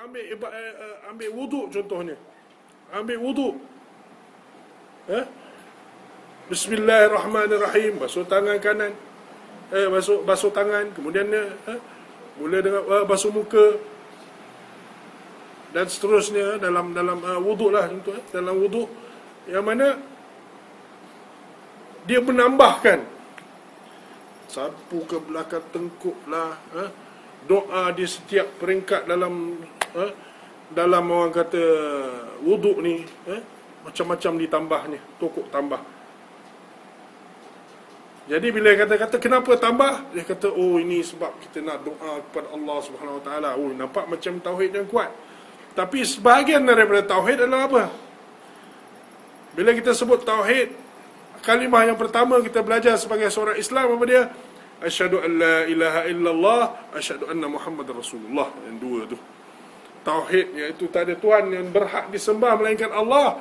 ambil eh, eh, ambil wuduk contohnya. Ambil wuduk. Eh? Bismillahirrahmanirrahim. Basuh tangan kanan. Eh, basuh, basuh tangan. Kemudian eh, mula dengan eh, basuh muka. Dan seterusnya dalam dalam uh, wuduk lah. Contoh, eh, dalam wuduk. Yang mana dia menambahkan sapu ke belakang tengkuk lah eh? doa di setiap peringkat dalam eh? dalam orang kata wuduk ni eh? macam-macam ditambahnya tokok tambah. Jadi bila kata-kata kenapa tambah? Dia kata oh ini sebab kita nak doa kepada Allah Subhanahu Wa Taala. Oh nampak macam tauhid yang kuat. Tapi sebahagian daripada tauhid adalah apa? Bila kita sebut tauhid kalimah yang pertama kita belajar sebagai seorang Islam apa dia? Asyhadu an la ilaha illallah asyhadu anna muhammadar rasulullah. Yang dua tu tauhid iaitu tak ada tuhan yang berhak disembah melainkan Allah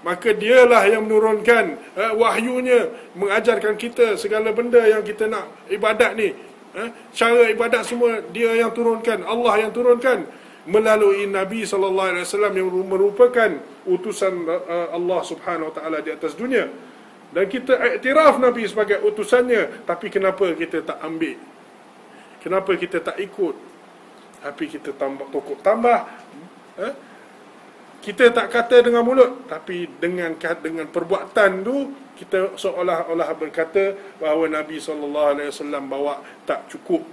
maka dialah yang menurunkan eh, wahyunya mengajarkan kita segala benda yang kita nak ibadat ni. Eh, cara ibadat semua dia yang turunkan Allah yang turunkan. Melalui Nabi sallallahu alaihi wasallam yang merupakan utusan eh, Allah Subhanahu wa taala di atas dunia. Dan kita iktiraf Nabi sebagai utusannya tapi kenapa kita tak ambil? Kenapa kita tak ikut tapi kita tambah tokok tambah eh? kita tak kata dengan mulut tapi dengan dengan perbuatan tu kita seolah-olah berkata bahawa Nabi SAW bawa tak cukup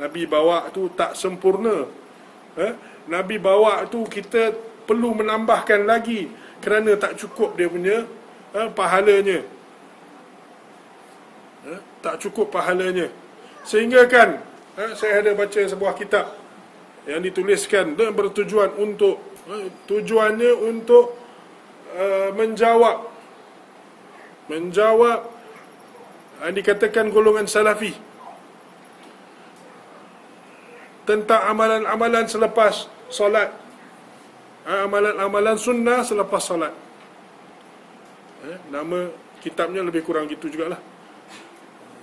Nabi bawa tu tak sempurna eh? Nabi bawa tu kita perlu menambahkan lagi kerana tak cukup dia punya eh, pahalanya eh, tak cukup pahalanya sehingga kan eh, saya ada baca sebuah kitab yang dituliskan dan bertujuan untuk eh, tujuannya untuk uh, menjawab menjawab yang dikatakan golongan salafi tentang amalan-amalan selepas solat amalan-amalan sunnah selepas solat. Nama kitabnya lebih kurang gitu jugalah.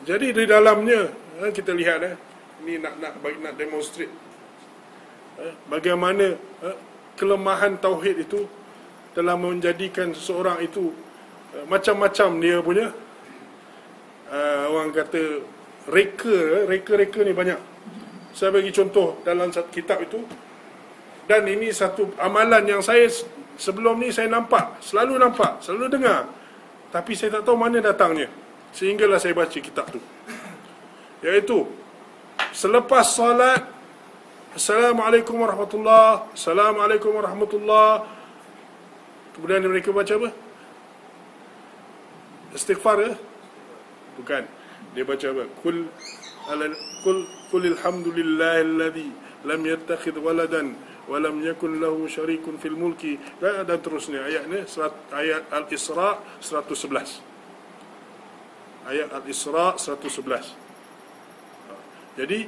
Jadi di dalamnya kita lihat eh, ni nak nak bagi nak demonstrate eh, bagaimana eh, kelemahan tauhid itu telah menjadikan seseorang itu eh, macam-macam dia punya. Uh, orang kata reka eh, reka-reka ni banyak. Saya bagi contoh dalam satu kitab itu. Dan ini satu amalan yang saya sebelum ni saya nampak selalu nampak selalu dengar. Tapi saya tak tahu mana datangnya. Sehinggalah saya baca kitab tu. Iaitu selepas solat Assalamualaikum warahmatullahi Assalamualaikum warahmatullahi Kemudian mereka baca apa? Istighfar ke? Bukan Dia baca apa? Kul ala, kul kulil hamdulillahilladzi lam yattakhidh waladan wa lam yakun lahu syarikun fil mulki dan terusnya ayat ni ayat al-Isra 111 ayat al-Isra 111 jadi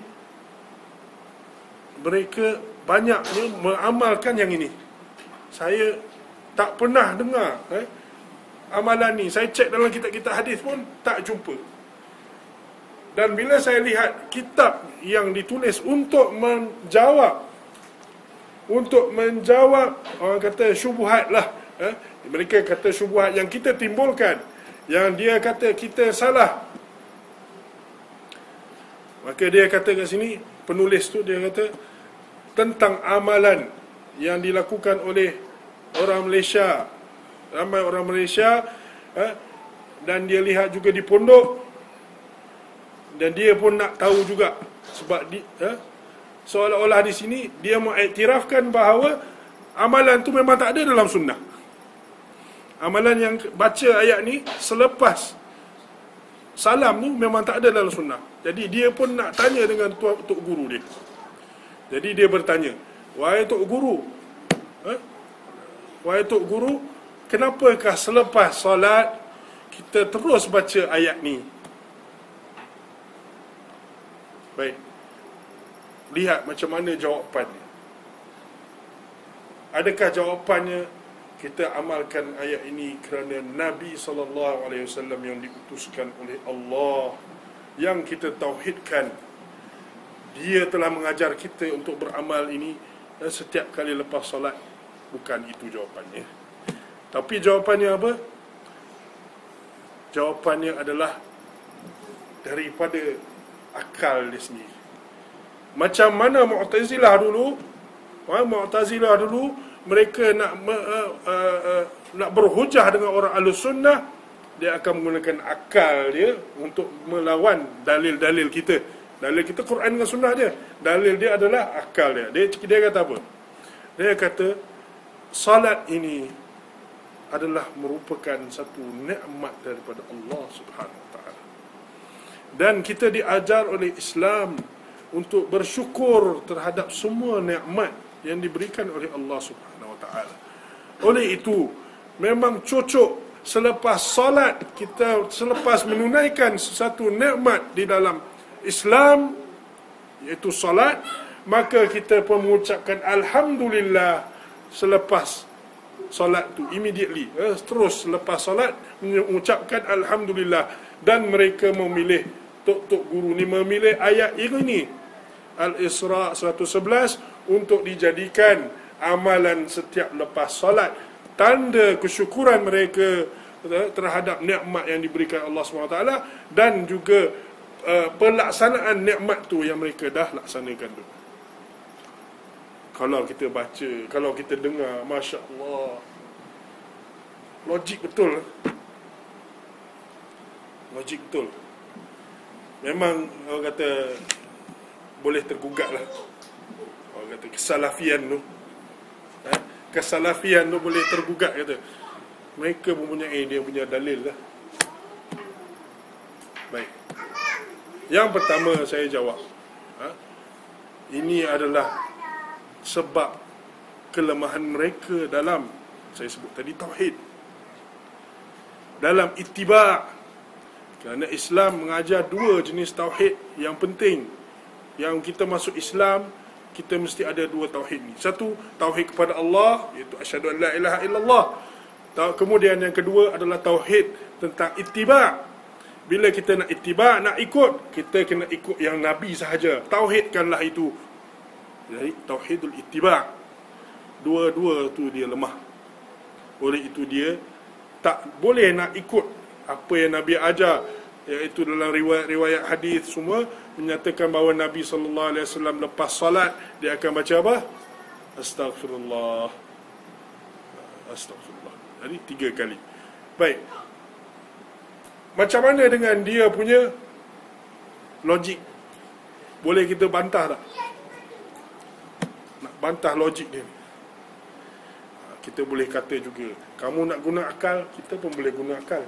mereka banyaknya mengamalkan yang ini. Saya tak pernah dengar eh, amalan ni. Saya cek dalam kitab-kitab hadis pun tak jumpa. Dan bila saya lihat kitab yang ditulis untuk menjawab untuk menjawab orang kata syubhat lah eh, mereka kata syubhat yang kita timbulkan yang dia kata kita salah maka dia kata kat sini penulis tu dia kata tentang amalan yang dilakukan oleh orang Malaysia. Ramai orang Malaysia eh, dan dia lihat juga di pondok. Dan dia pun nak tahu juga sebab di, eh, seolah-olah di sini dia mengiktirafkan bahawa amalan tu memang tak ada dalam sunnah. Amalan yang baca ayat ni selepas salam ni memang tak ada dalam sunnah jadi dia pun nak tanya dengan tok, tok guru dia jadi dia bertanya, wahai tok guru, eh? wahai tok guru, kenapakah selepas solat kita terus baca ayat ni? Baik. Lihat macam mana jawapannya. Adakah jawapannya kita amalkan ayat ini kerana Nabi sallallahu alaihi wasallam yang diutuskan oleh Allah yang kita tauhidkan. Dia telah mengajar kita untuk beramal ini dan setiap kali lepas solat. Bukan itu jawapannya. Tapi jawapannya apa? Jawapannya adalah daripada akal dia sendiri. Macam mana Mu'tazilah dulu? Ha, Mu'tazilah dulu mereka nak uh, uh, uh, nak berhujah dengan orang Ahlus Sunnah dia akan menggunakan akal dia untuk melawan dalil-dalil kita. Dalil kita Quran dengan Sunnah dia. Dalil dia adalah akal dia. Dia, dia kata apa? Dia kata salat ini adalah merupakan satu nikmat daripada Allah Subhanahu Wa Taala. Dan kita diajar oleh Islam untuk bersyukur terhadap semua nikmat yang diberikan oleh Allah Subhanahu Wa Taala. Oleh itu, memang cocok selepas solat kita selepas menunaikan sesuatu nikmat di dalam Islam iaitu solat maka kita pun mengucapkan alhamdulillah selepas solat tu immediately. Eh, terus selepas solat mengucapkan alhamdulillah. Dan mereka memilih tok-tok guru ni memilih ayat ini Al-Isra 111 untuk dijadikan amalan setiap lepas solat tanda kesyukuran mereka eh, terhadap nikmat yang diberikan Allah SWT dan juga uh, pelaksanaan nikmat tu yang mereka dah laksanakan tu. Kalau kita baca kalau kita dengar Masya Allah logik betul. Logik betul. Memang orang kata boleh tergugat lah. Orang kata kesalafian tu. Eh, kesalafian tu boleh tergugat kata. Mereka mempunyai dia punya dalil lah. Baik. Yang pertama saya jawab ha? ini adalah sebab kelemahan mereka dalam saya sebut tadi tauhid. Dalam ittiba' Kerana Islam mengajar dua jenis tauhid yang penting. Yang kita masuk Islam, kita mesti ada dua tauhid ni. Satu, tauhid kepada Allah, iaitu asyhadu an la ilaha illallah. Kemudian yang kedua adalah tauhid tentang ittiba. Bila kita nak ittiba, nak ikut, kita kena ikut yang Nabi sahaja. Tauhidkanlah itu. Jadi tauhidul ittiba. Dua-dua tu dia lemah. Oleh itu dia tak boleh nak ikut apa yang Nabi ajar iaitu dalam riwayat-riwayat hadis semua menyatakan bahawa Nabi sallallahu alaihi wasallam lepas solat dia akan baca apa? Astaghfirullah. Astaghfirullah. Jadi tiga kali. Baik. Macam mana dengan dia punya logik? Boleh kita bantah tak? Nak bantah logik dia. Kita boleh kata juga, kamu nak guna akal, kita pun boleh guna akal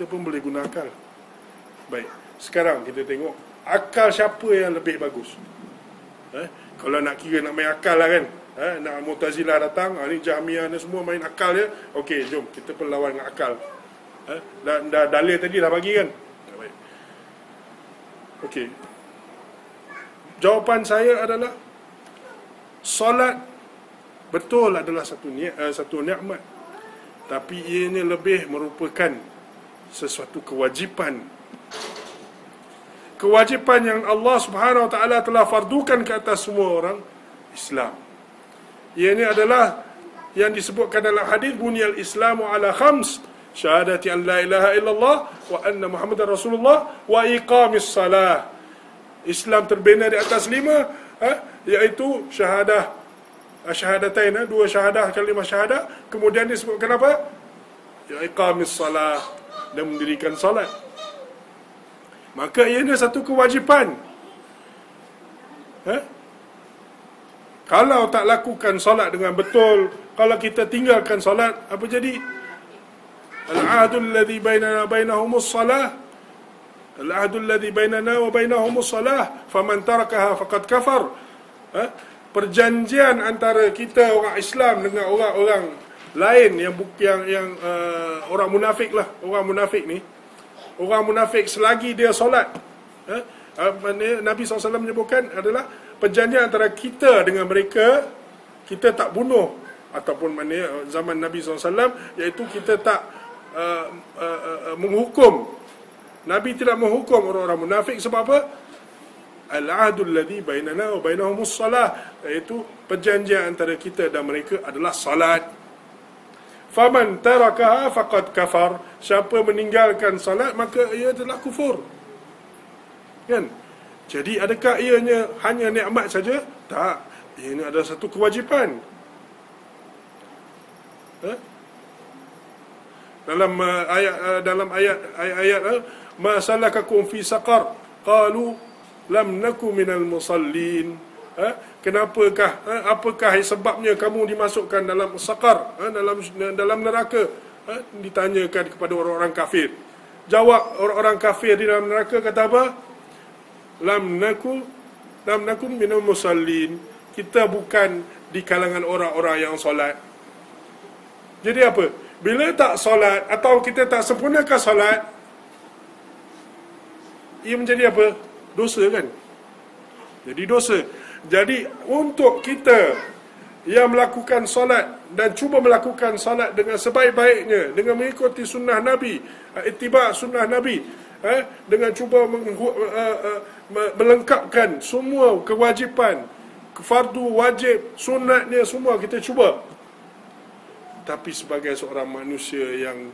kita pun boleh guna akal. Baik, sekarang kita tengok akal siapa yang lebih bagus. Eh? Kalau nak kira nak main akal lah kan. Eh? Nak Mu'tazilah datang, ni Jahmiah ni semua main akal ya. Okey, jom kita pun lawan dengan akal. Eh? Dah, dah dalil tadi dah bagi kan. Okey. Jawapan saya adalah solat betul adalah satu ni uh, satu nikmat. Tapi ianya lebih merupakan sesuatu kewajipan kewajipan yang Allah Subhanahu wa taala telah fardukan ke atas semua orang Islam ini adalah yang disebutkan dalam hadis bunyal islamu ala khams syahadati an la ilaha illallah wa anna muhammadar rasulullah wa iqamis salah Islam terbina di atas lima ha? iaitu syahadah syahadatain ha? dua syahadah kalimah syahadah kemudian disebutkan apa ya iqamis salah dan mendirikan salat. Maka ianya satu kewajipan. Eh? Kalau tak lakukan solat dengan betul, kalau kita tinggalkan solat, apa jadi? Al-ahdul ladhi bainana bainahumus salah. Al-ahdul ladhi bainana wa bainahumus salah. Faman tarakaha faqad kafar. Eh? Perjanjian antara kita orang Islam dengan orang-orang lain yang yang yang uh, orang munafik lah orang munafik ni orang munafik selagi dia solat. Eh, Nabi SAW menyebutkan adalah perjanjian antara kita dengan mereka kita tak bunuh. Ataupun mana zaman Nabi SAW iaitu kita tak uh, uh, uh, menghukum. Nabi tidak menghukum orang-orang munafik. Sebab apa? Al-ahdu alladhi bainana wa bainahum as-salah. Iaitu perjanjian antara kita dan mereka adalah salat faman tarakaha faqad kafar. Siapa meninggalkan salat maka ia telah kufur. Kan? Jadi adakah ianya hanya nikmat saja? Tak. Ini adalah satu kewajipan. Ha? dalam uh, ayat uh, dalam ayat ayat-ayat uh, ma salakakum fi saqar. Qalu lam naku minal musallin ha? kenapakah ha? apakah sebabnya kamu dimasukkan dalam saqar ha? dalam dalam neraka ditanyakan kepada orang-orang kafir jawab orang-orang kafir di dalam neraka kata apa lam naku lam naku minal musallin kita bukan di kalangan orang-orang yang solat jadi apa bila tak solat atau kita tak sempurnakan solat ia menjadi apa? Dosa kan? Jadi dosa. Jadi untuk kita yang melakukan solat dan cuba melakukan solat dengan sebaik-baiknya dengan mengikuti sunnah Nabi, uh, ittiba sunnah Nabi, eh, dengan cuba uh, uh, melengkapkan semua kewajipan, fardu wajib, sunatnya semua kita cuba. Tapi sebagai seorang manusia yang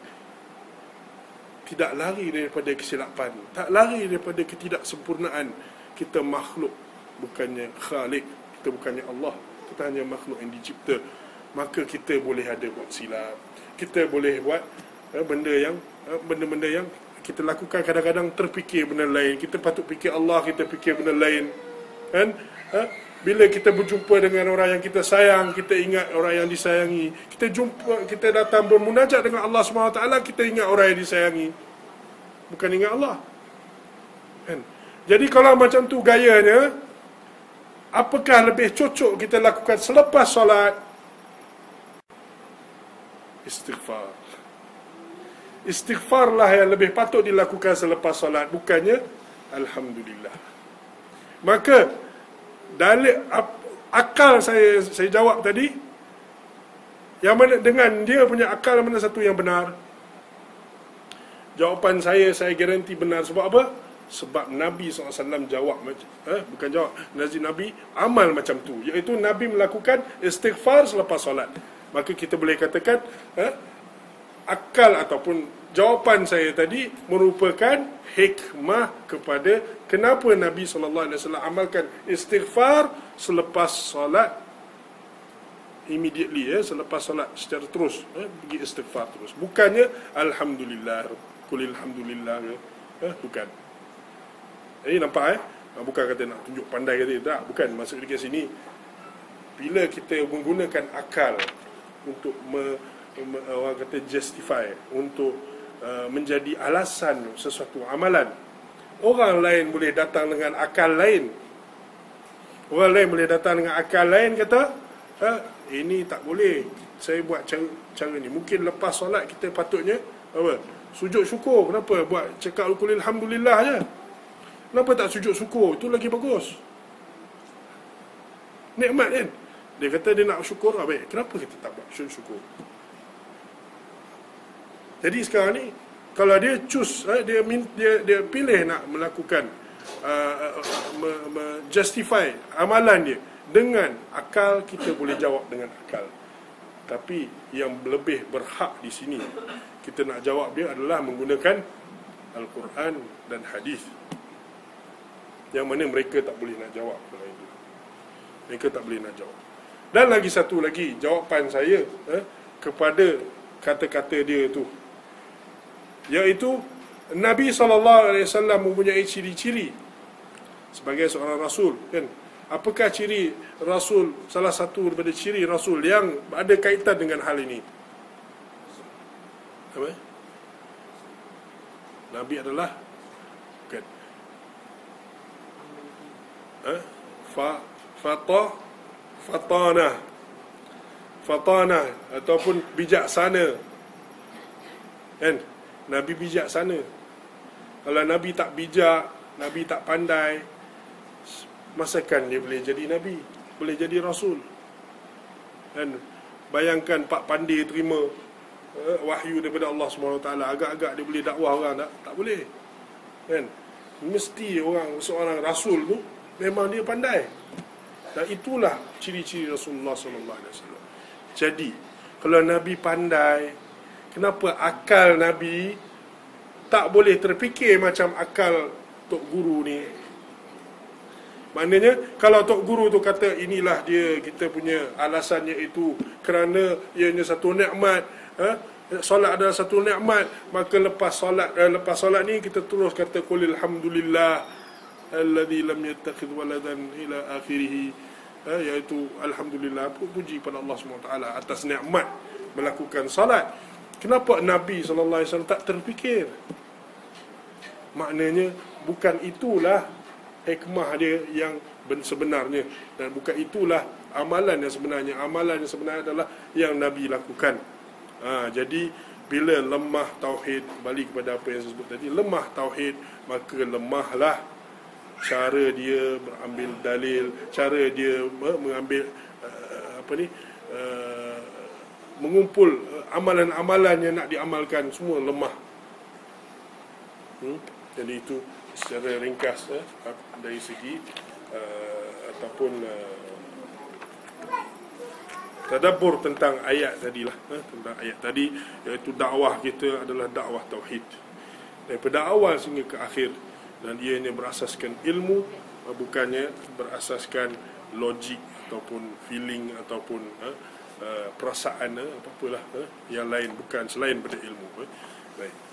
tidak lari daripada kesilapan tak lari daripada ketidaksempurnaan kita makhluk bukannya khalik kita bukannya Allah. Kita hanya makhluk yang dicipta. Maka kita boleh ada buat silap. Kita boleh buat eh, benda yang eh, benda-benda yang kita lakukan kadang-kadang terfikir benda lain. Kita patut fikir Allah kita fikir benda lain. Kan? Eh? bila kita berjumpa dengan orang yang kita sayang kita ingat orang yang disayangi. Kita jumpa kita datang bermunajat dengan Allah SWT kita ingat orang yang disayangi. Bukan ingat Allah. Kan? Jadi kalau macam tu gayanya apakah lebih cocok kita lakukan selepas solat? Istighfar. Istighfarlah yang lebih patut dilakukan selepas solat bukannya alhamdulillah. Maka dalil akal saya saya jawab tadi yang mana dengan dia punya akal mana satu yang benar? Jawapan saya saya garanti benar. Sebab apa sebab Nabi SAW jawab eh, bukan jawab Nazi Nabi amal macam tu. Iaitu Nabi melakukan istighfar selepas solat. Maka kita boleh katakan eh, akal ataupun jawapan saya tadi merupakan hikmah kepada kenapa Nabi SAW amalkan istighfar selepas solat immediately ya selepas solat secara terus eh, pergi istighfar terus. Bukannya alhamdulillah kulil alhamdulillah ya eh, bukan ini nampak eh? Ah, bukan kata nak tunjuk pandai kata tak. Bukan maksud dekat sini bila kita menggunakan akal untuk me, orang kata justify untuk uh, menjadi alasan sesuatu amalan. Orang lain boleh datang dengan akal lain. Orang lain boleh datang dengan akal lain kata ha, ini tak boleh. Saya buat cara, cara ni. Mungkin lepas solat kita patutnya apa sujud syukur. Kenapa? Buat cakap alhamdulillah je kenapa tak sujud syukur? Itu lagi bagus. Nikmat kan? Dia kata dia nak syukur ah, baik kenapa kita tak buat syukur? Jadi sekarang ni kalau dia choose eh, dia dia dia pilih nak melakukan uh, me, me justify amalan dia dengan akal kita boleh jawab dengan akal. Tapi yang lebih berhak di sini kita nak jawab dia adalah menggunakan Al-Quran dan hadis. Yang mana mereka tak boleh nak jawab itu. Mereka tak boleh nak jawab. Dan lagi satu lagi jawapan saya eh, kepada kata-kata dia tu iaitu Nabi SAW mempunyai ciri-ciri sebagai seorang Rasul kan apakah ciri Rasul salah satu daripada ciri Rasul yang ada kaitan dengan hal ini apa Nabi adalah eh? fa fata fatana. Fatana ataupun bijaksana. Kan? Nabi bijak sana Kalau Nabi tak bijak Nabi tak pandai Masakan dia boleh jadi Nabi Boleh jadi Rasul. Dan Bayangkan Pak Pandai terima uh, Wahyu daripada Allah SWT Agak-agak dia boleh dakwah orang tak? Tak boleh. Kan? Mesti orang seorang Rasul tu memang dia pandai. Dan itulah ciri-ciri Rasulullah sallallahu alaihi wasallam. Jadi, kalau Nabi pandai, kenapa akal Nabi tak boleh terfikir macam akal tok guru ni? Maknanya kalau tok guru tu kata inilah dia kita punya alasannya itu kerana ianya satu nikmat, ha? solat adalah satu nikmat, maka lepas solat eh, lepas solat ni kita terus kata qul alhamdulillah alladhi lam yattakhidh waladan ila akhirih iaitu alhamdulillah puji pada Allah SWT atas nikmat melakukan solat. Kenapa Nabi sallallahu alaihi wasallam tak terfikir? Maknanya bukan itulah hikmah dia yang sebenarnya dan bukan itulah amalan yang sebenarnya amalan yang sebenarnya adalah yang Nabi lakukan ha, jadi bila lemah tauhid balik kepada apa yang saya sebut tadi lemah tauhid maka lemahlah cara dia mengambil dalil cara dia mengambil uh, apa ni uh, mengumpul amalan-amalan yang nak diamalkan semua lemah. Hmm? jadi itu secara ringkas eh, dari segi uh, ataupun uh, tentang ayat tadilah eh, tentang ayat tadi iaitu dakwah kita adalah dakwah tauhid. Daripada awal sehingga ke akhir dan ianya berasaskan ilmu uh, bukannya berasaskan logik ataupun feeling ataupun uh, uh, perasaan apa-apalah yang lain bukan selain pada ilmu baik